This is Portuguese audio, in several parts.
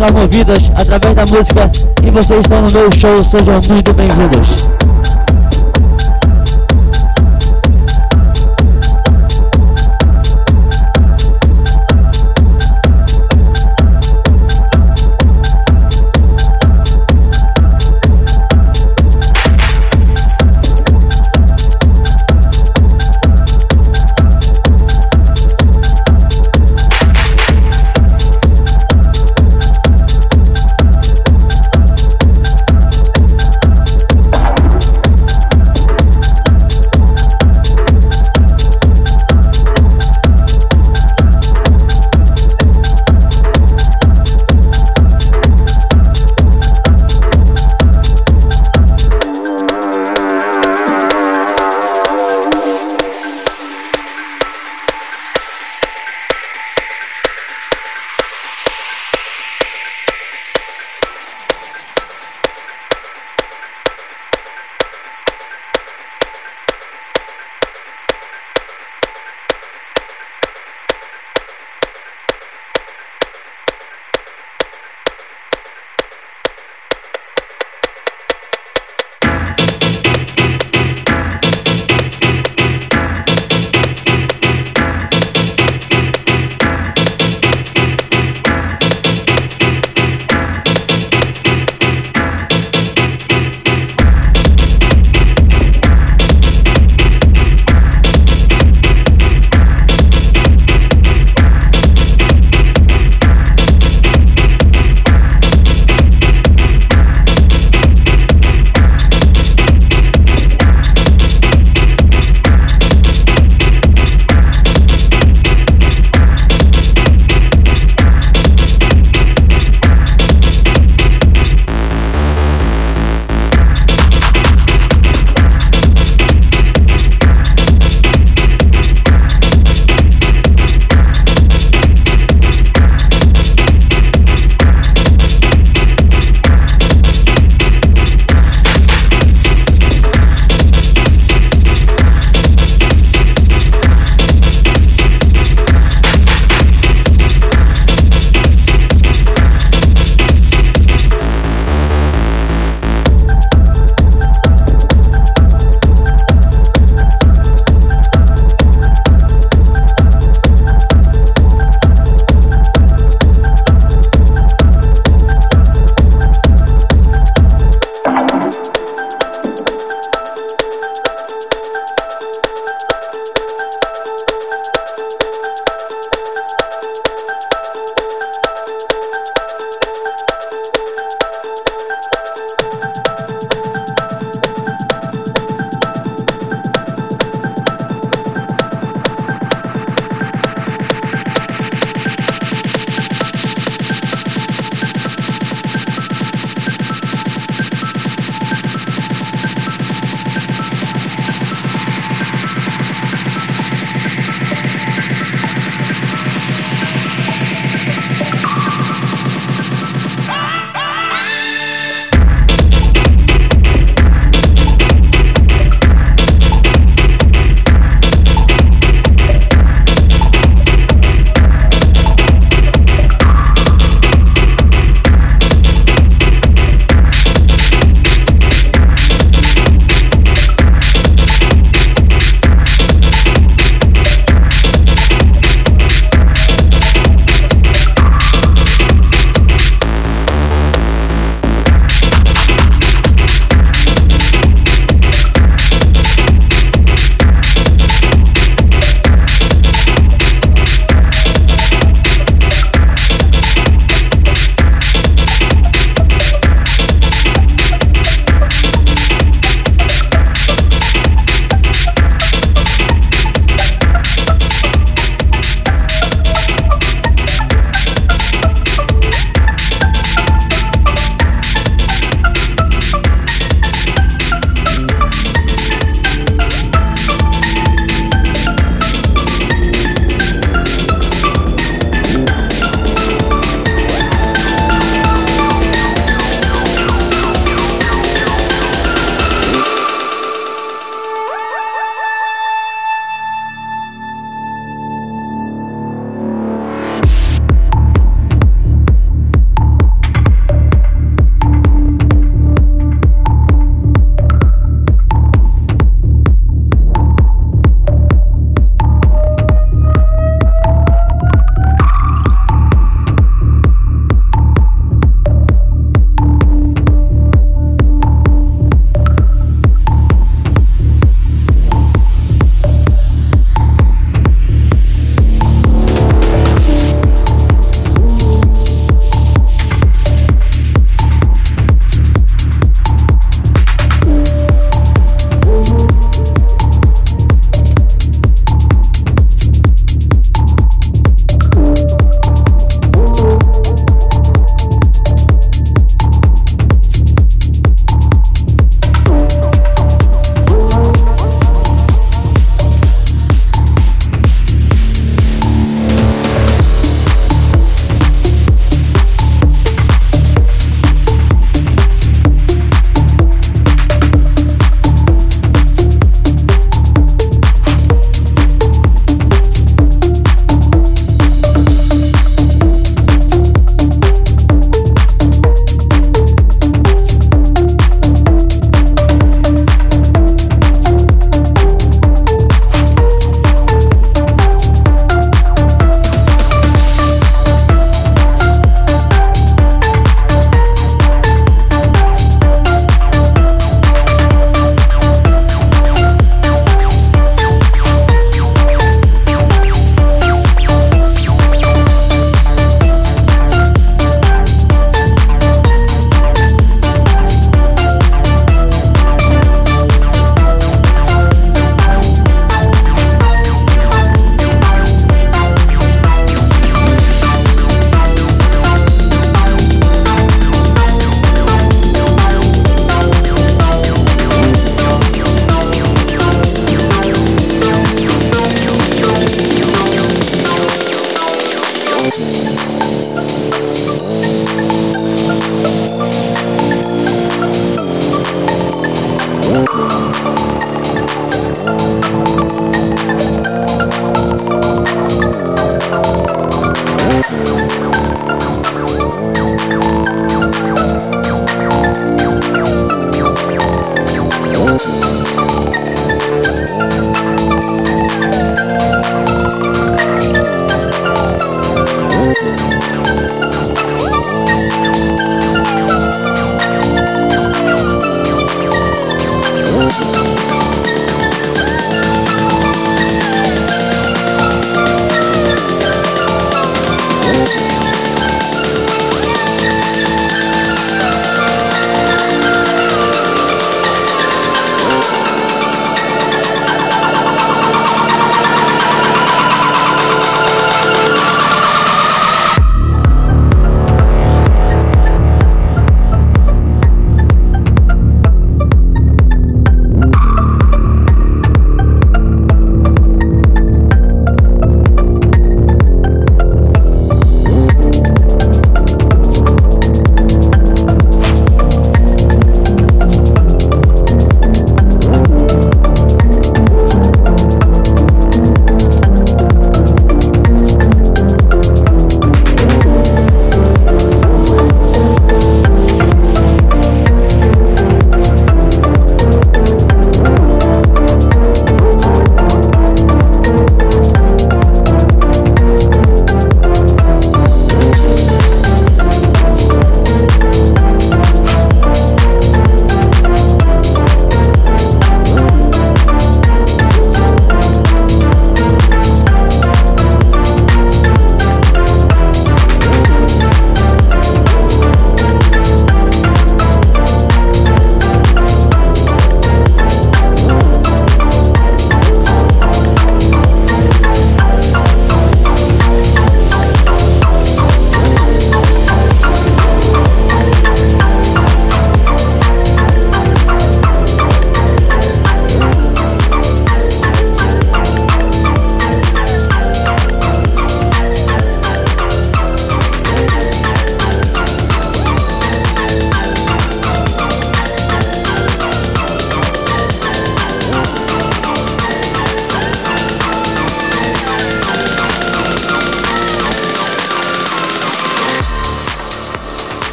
eu transformo vidas através da música e vocês estão no meu show, sejam muito bem-vindos.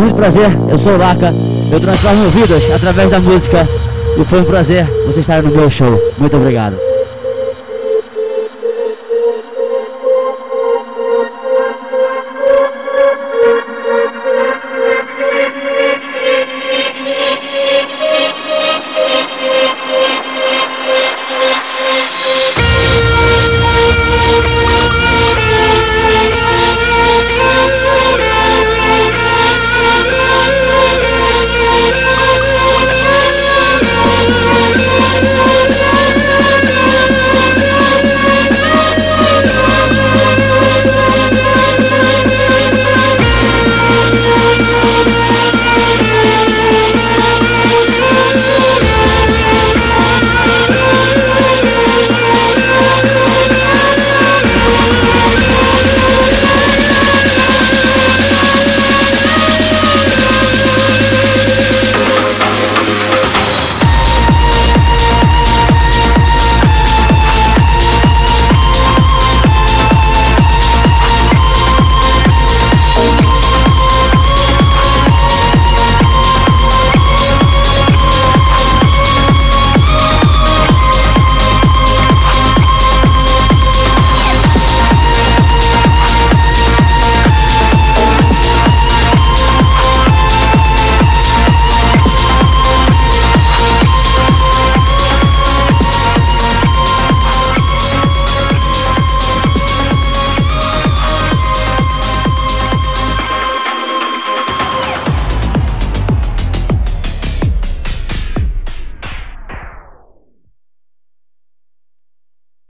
Muito prazer, eu sou o Laca, eu transformo vidas através da música e foi um prazer você estar no meu show. Muito obrigado.